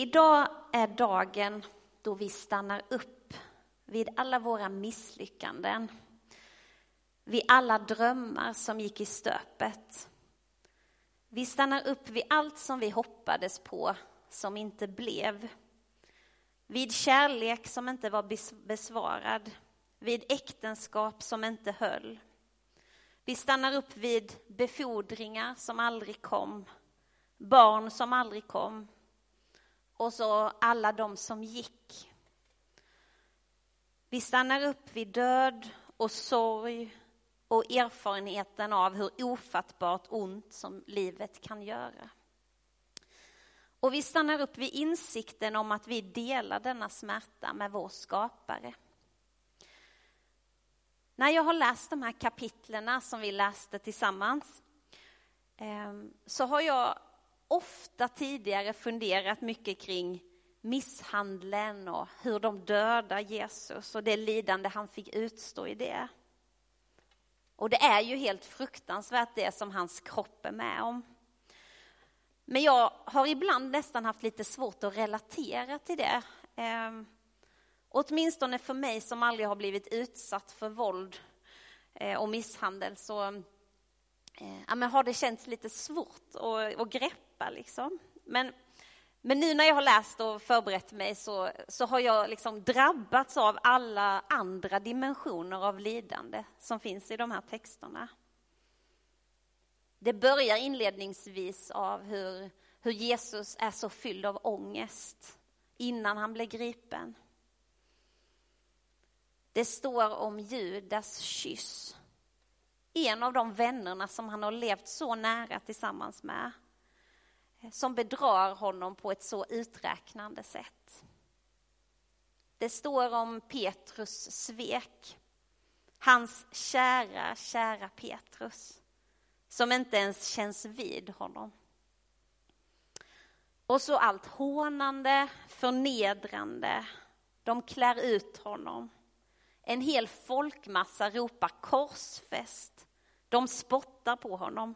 Idag är dagen då vi stannar upp vid alla våra misslyckanden, vid alla drömmar som gick i stöpet. Vi stannar upp vid allt som vi hoppades på, som inte blev. Vid kärlek som inte var besvarad, vid äktenskap som inte höll. Vi stannar upp vid befordringar som aldrig kom, barn som aldrig kom och så alla de som gick. Vi stannar upp vid död och sorg och erfarenheten av hur ofattbart ont som livet kan göra. Och vi stannar upp vid insikten om att vi delar denna smärta med vår skapare. När jag har läst de här kapitlerna som vi läste tillsammans ehm, så har jag ofta tidigare funderat mycket kring misshandeln och hur de dödar Jesus och det lidande han fick utstå i det. Och det är ju helt fruktansvärt det som hans kropp är med om. Men jag har ibland nästan haft lite svårt att relatera till det. Eh, åtminstone för mig som aldrig har blivit utsatt för våld eh, och misshandel så Eh, ja, men har det känts lite svårt att, att greppa. Liksom. Men, men nu när jag har läst och förberett mig så, så har jag liksom drabbats av alla andra dimensioner av lidande som finns i de här texterna. Det börjar inledningsvis av hur, hur Jesus är så fylld av ångest innan han blir gripen. Det står om Judas kyss. En av de vännerna som han har levt så nära tillsammans med. Eh, som bedrar honom på ett så uträknande sätt. Det står om Petrus svek. Hans kära, kära Petrus som inte ens känns vid honom. Och så allt hånande, förnedrande. De klär ut honom. En hel folkmassa ropar korsfäst. De spottar på honom.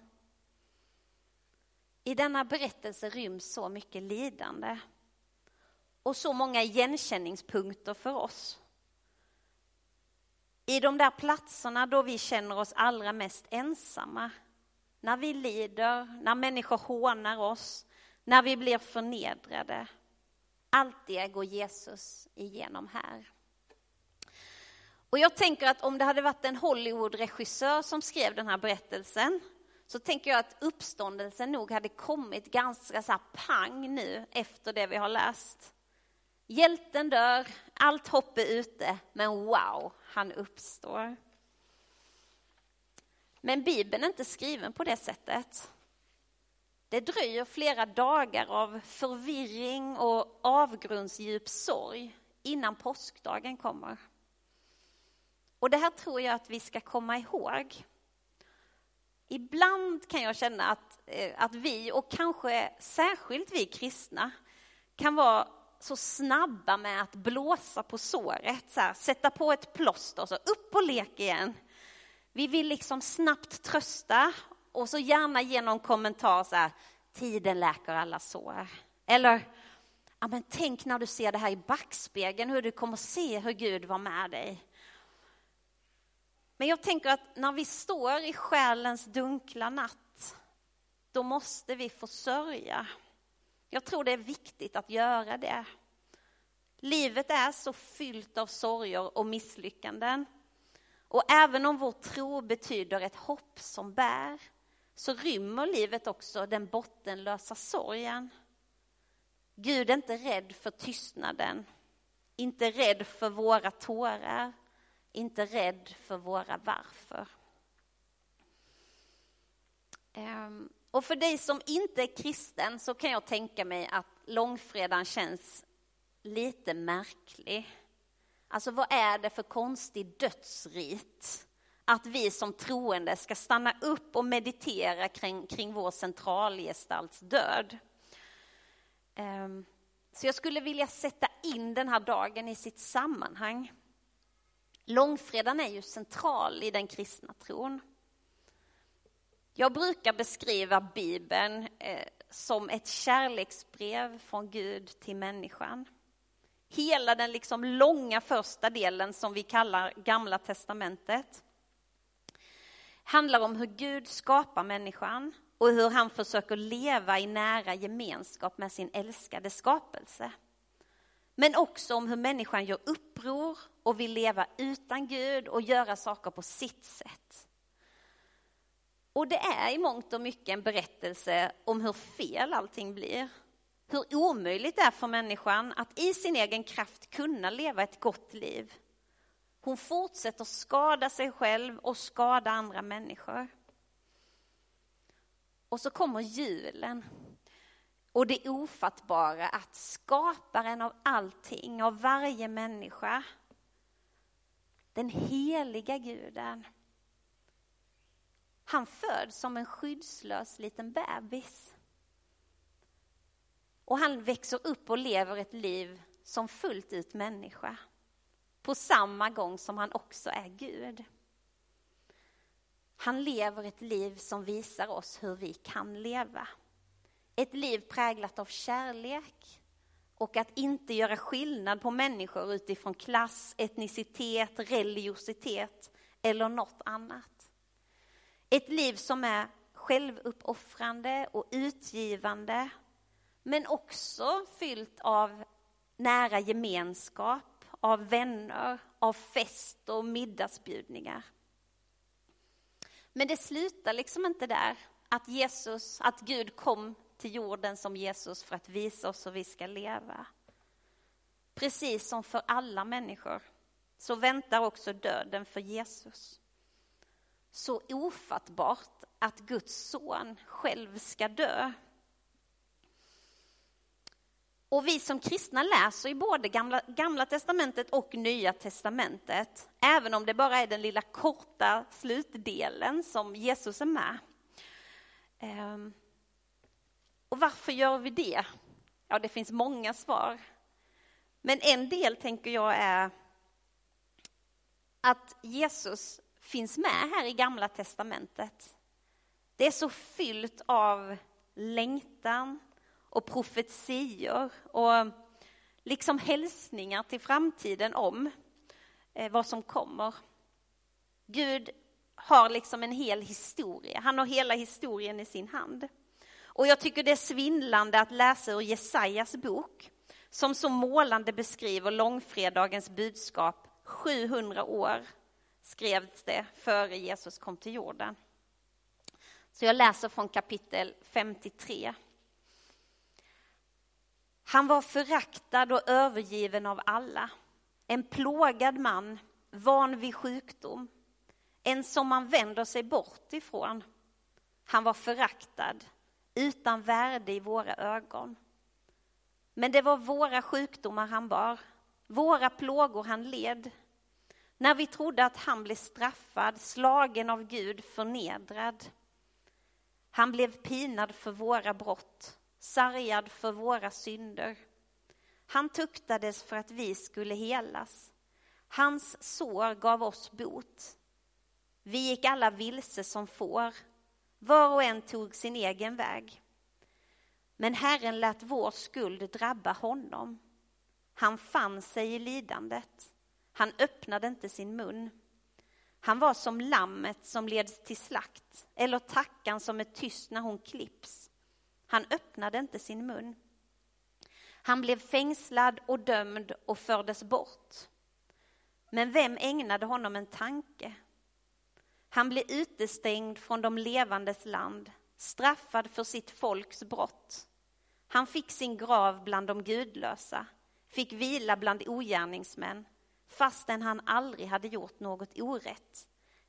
I denna berättelse ryms så mycket lidande och så många igenkänningspunkter för oss. I de där platserna då vi känner oss allra mest ensamma när vi lider, när människor hånar oss, när vi blir förnedrade. Allt det går Jesus igenom här. Och jag tänker att om det hade varit en Hollywood-regissör som skrev den här berättelsen så tänker jag att uppståndelsen nog hade kommit ganska så pang nu efter det vi har läst. Hjälten dör, allt hopp är ute, men wow, han uppstår. Men Bibeln är inte skriven på det sättet. Det dröjer flera dagar av förvirring och avgrundsdjup sorg innan påskdagen kommer. Och det här tror jag att vi ska komma ihåg. Ibland kan jag känna att, eh, att vi, och kanske särskilt vi kristna, kan vara så snabba med att blåsa på såret, så här, sätta på ett plåster och så upp och lek igen. Vi vill liksom snabbt trösta och så gärna ge någon kommentar så här, tiden läker alla sår. Eller, ja men tänk när du ser det här i backspegeln, hur du kommer se hur Gud var med dig. Men jag tänker att när vi står i själens dunkla natt, då måste vi få sörja. Jag tror det är viktigt att göra det. Livet är så fyllt av sorger och misslyckanden. Och även om vår tro betyder ett hopp som bär, så rymmer livet också den bottenlösa sorgen. Gud är inte rädd för tystnaden, inte rädd för våra tårar, inte rädd för våra varför. Ehm, och för dig som inte är kristen så kan jag tänka mig att långfredagen känns lite märklig. Alltså vad är det för konstig dödsrit? Att vi som troende ska stanna upp och meditera kring, kring vår centralgestalts död. Ehm, så jag skulle vilja sätta in den här dagen i sitt sammanhang. Långfredagen är ju central i den kristna tron. Jag brukar beskriva Bibeln eh, som ett kärleksbrev från Gud till människan. Hela den liksom långa första delen som vi kallar Gamla testamentet handlar om hur Gud skapar människan och hur han försöker leva i nära gemenskap med sin älskade skapelse. Men också om hur människan gör uppror och vill leva utan Gud och göra saker på sitt sätt. Och det är i mångt och mycket en berättelse om hur fel allting blir. Hur omöjligt det är för människan att i sin egen kraft kunna leva ett gott liv. Hon fortsätter skada sig själv och skada andra människor. Och så kommer julen. Och det ofattbara att skaparen av allting, av varje människa, den heliga guden, han föds som en skyddslös liten bebis. Och han växer upp och lever ett liv som fullt ut människa. På samma gång som han också är Gud. Han lever ett liv som visar oss hur vi kan leva. Ett liv präglat av kärlek och att inte göra skillnad på människor utifrån klass, etnicitet, religiositet eller något annat. Ett liv som är självuppoffrande och utgivande men också fyllt av nära gemenskap, av vänner, av fest och middagsbjudningar. Men det slutar liksom inte där, att Jesus, att Gud kom till jorden som Jesus för att visa oss hur vi ska leva. Precis som för alla människor så väntar också döden för Jesus. Så ofattbart att Guds son själv ska dö. Och vi som kristna läser i både gamla, gamla testamentet och nya testamentet, även om det bara är den lilla korta slutdelen som Jesus är med. Ehm, och varför gör vi det? Ja, det finns många svar. Men en del tänker jag är att Jesus finns med här i Gamla testamentet. Det är så fyllt av längtan och profetior och liksom hälsningar till framtiden om eh, vad som kommer. Gud har liksom en hel historia, han har hela historien i sin hand. Och jag tycker det är svindlande att läsa ur Jesajas bok, som så målande beskriver långfredagens budskap 700 år skrevs det före Jesus kom till jorden. Så jag läser från kapitel 53. Han var föraktad och övergiven av alla. En plågad man, van vid sjukdom. En som man vänder sig bort ifrån. Han var föraktad, utan värde i våra ögon. Men det var våra sjukdomar han bar, våra plågor han led. När vi trodde att han blev straffad, slagen av Gud, förnedrad. Han blev pinad för våra brott, sargad för våra synder. Han tuktades för att vi skulle helas. Hans sår gav oss bot. Vi gick alla vilse som får. Var och en tog sin egen väg. Men Herren lät vår skuld drabba honom. Han fann sig i lidandet. Han öppnade inte sin mun. Han var som lammet som leds till slakt eller tackan som är tyst när hon klipps. Han öppnade inte sin mun. Han blev fängslad och dömd och fördes bort. Men vem ägnade honom en tanke? Han blev utestängd från de levandes land, straffad för sitt folks brott. Han fick sin grav bland de gudlösa, fick vila bland ogärningsmän, fastän han aldrig hade gjort något orätt,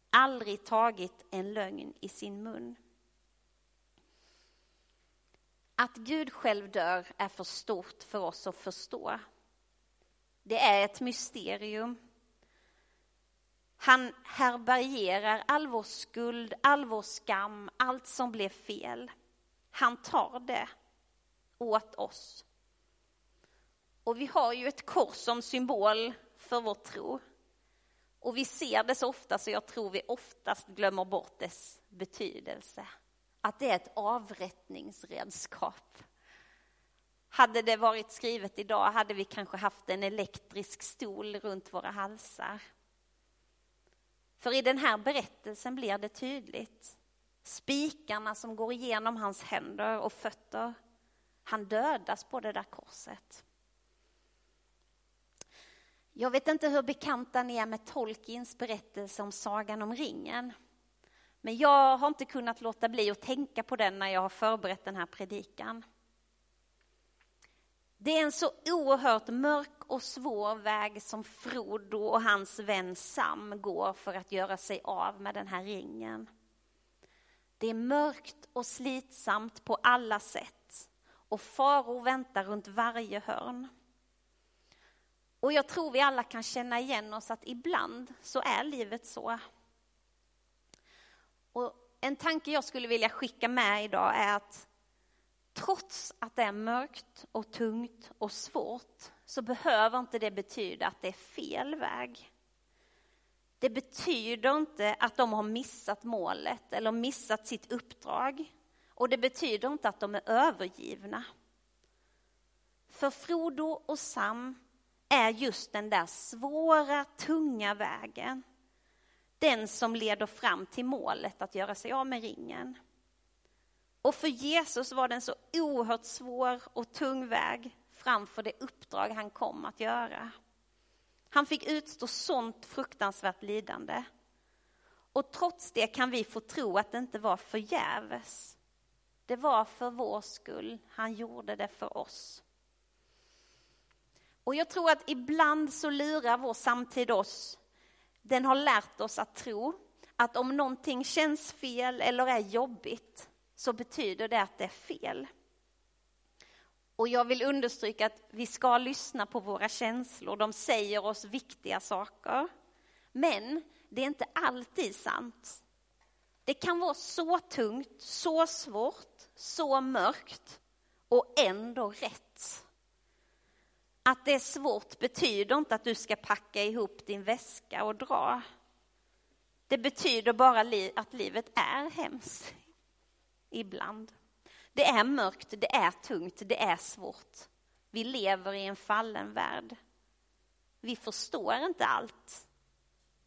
aldrig tagit en lögn i sin mun. Att Gud själv dör är för stort för oss att förstå. Det är ett mysterium han härbärgerar all vår skuld, all vår skam, allt som blev fel. Han tar det åt oss. Och vi har ju ett kors som symbol för vår tro. Och vi ser det så ofta så jag tror vi oftast glömmer bort dess betydelse. att det är ett avrättningsredskap. Hade det varit skrivet idag hade vi kanske haft en elektrisk stol runt våra halsar. För i den här berättelsen blir det tydligt. Spikarna som går igenom hans händer och fötter. Han dödas på det där korset. Jag vet inte hur bekanta ni är med Tolkiens berättelse om Sagan om ringen. Men jag har inte kunnat låta bli att tänka på den när jag har förberett den här predikan. Det är en så oerhört mörk och svår väg som Frodo och hans vän Sam går för att göra sig av med den här ringen. Det är mörkt och slitsamt på alla sätt och faror väntar runt varje hörn. Och jag tror vi alla kan känna igen oss att ibland så är livet så. Och en tanke jag skulle vilja skicka med idag är att trots att det är mörkt och tungt och svårt så behöver inte det betyda att det är fel väg. Det betyder inte att de har missat målet eller missat sitt uppdrag. Och det betyder inte att de är övergivna. För Frodo och Sam är just den där svåra, tunga vägen. Den som leder fram till målet att göra sig av med ringen. Och för Jesus var det en så oerhört svår och tung väg framför det uppdrag han kom att göra. Han fick utstå sånt fruktansvärt lidande. Och trots det kan vi få tro att det inte var förgäves. Det var för vår skull, han gjorde det för oss. Och jag tror att ibland så lurar vår samtid oss. Den har lärt oss att tro att om någonting känns fel eller är jobbigt så betyder det att det är fel. Och jag vill understryka att vi ska lyssna på våra känslor, de säger oss viktiga saker. Men det är inte alltid sant. Det kan vara så tungt, så svårt, så mörkt och ändå rätt. Att det är svårt betyder inte att du ska packa ihop din väska och dra. Det betyder bara att livet är hemskt ibland. Det är mörkt, det är tungt, det är svårt. Vi lever i en fallen värld. Vi förstår inte allt.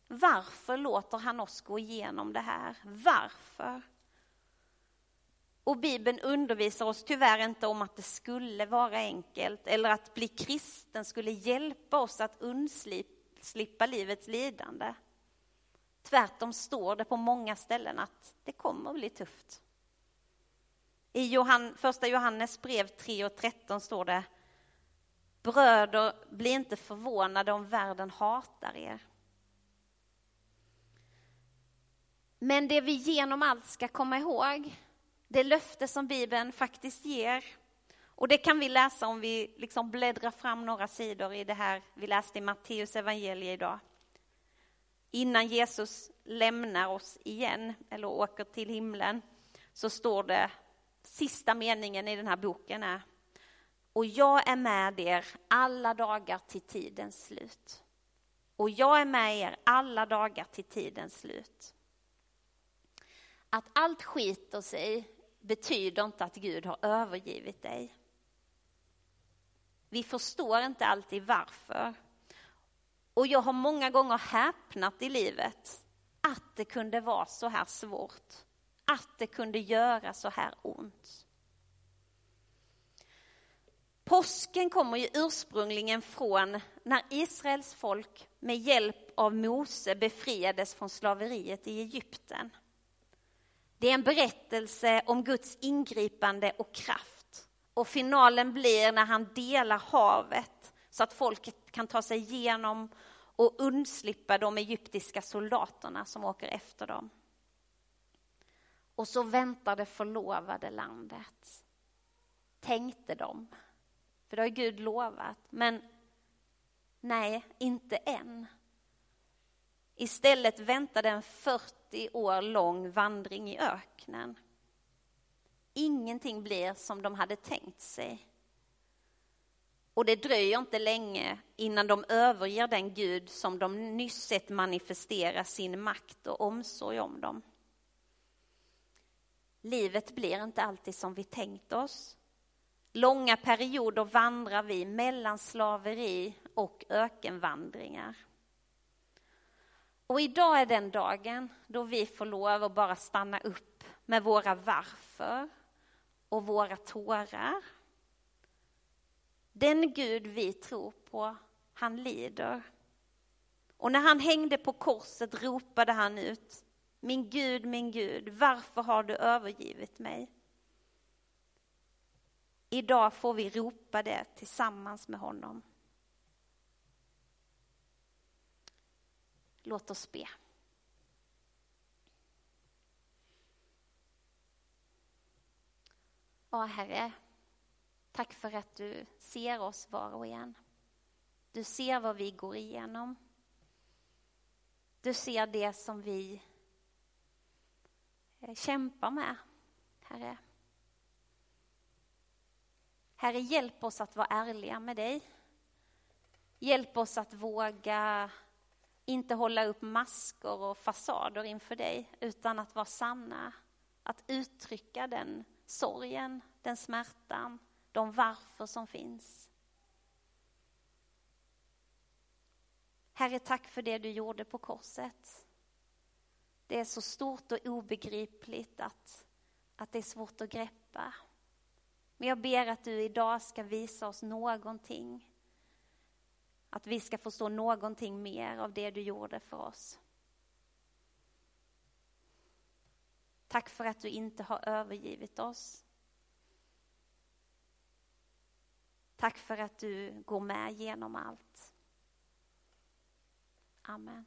Varför låter han oss gå igenom det här? Varför? Och Bibeln undervisar oss tyvärr inte om att det skulle vara enkelt eller att bli kristen skulle hjälpa oss att undslippa livets lidande. Tvärtom står det på många ställen att det kommer att bli tufft. I Johan, första Johannes brev 3 och 13 står det Bröder, bli inte förvånade om världen hatar er. Men det vi genom allt ska komma ihåg, det löfte som Bibeln faktiskt ger, och det kan vi läsa om vi liksom bläddrar fram några sidor i det här vi läste i Matteus evangelie idag. Innan Jesus lämnar oss igen, eller åker till himlen, så står det sista meningen i den här boken är Och jag är med er alla dagar till tidens slut. Och jag är med er alla dagar till tidens slut. Att allt skiter sig betyder inte att Gud har övergivit dig. Vi förstår inte alltid varför. Och jag har många gånger häpnat i livet att det kunde vara så här svårt att det kunde göra så här ont. Påsken kommer ju ursprungligen från när Israels folk med hjälp av Mose befriades från slaveriet i Egypten. Det är en berättelse om Guds ingripande och kraft. Och finalen blir när han delar havet så att folket kan ta sig igenom och undslippa de egyptiska soldaterna som åker efter dem. Och så väntar det förlovade landet. Tänkte de. För det har Gud lovat. Men nej, inte än. Istället väntade en 40 år lång vandring i öknen. Ingenting blir som de hade tänkt sig. Och det dröjer inte länge innan de överger den Gud som de nyss sett manifestera sin makt och omsorg om dem. Livet blir inte alltid som vi tänkt oss. Långa perioder vandrar vi mellan slaveri och ökenvandringar. Och idag är den dagen då vi får lov att bara stanna upp med våra varför och våra tårar. Den Gud vi tror på, han lider. Och när han hängde på korset ropade han ut, min Gud, min Gud, varför har du övergivit mig? Idag får vi ropa det tillsammans med honom. Låt oss be. Ja, Herre, tack för att du ser oss var och en. Du ser vad vi går igenom. Du ser det som vi Eh, kämpar med, Herre. Herre, hjälp oss att vara ärliga med dig. Hjälp oss att våga inte hålla upp masker och fasader inför dig, utan att vara sanna. Att uttrycka den sorgen, den smärtan, de varför som finns. Herre, tack för det du gjorde på korset. Det är så stort och obegripligt att, att det är svårt att greppa. Men jag ber att du idag ska visa oss någonting. Att vi ska förstå någonting mer av det du gjorde för oss. Tack för att du inte har övergivit oss. Tack för att du går med genom allt. Amen.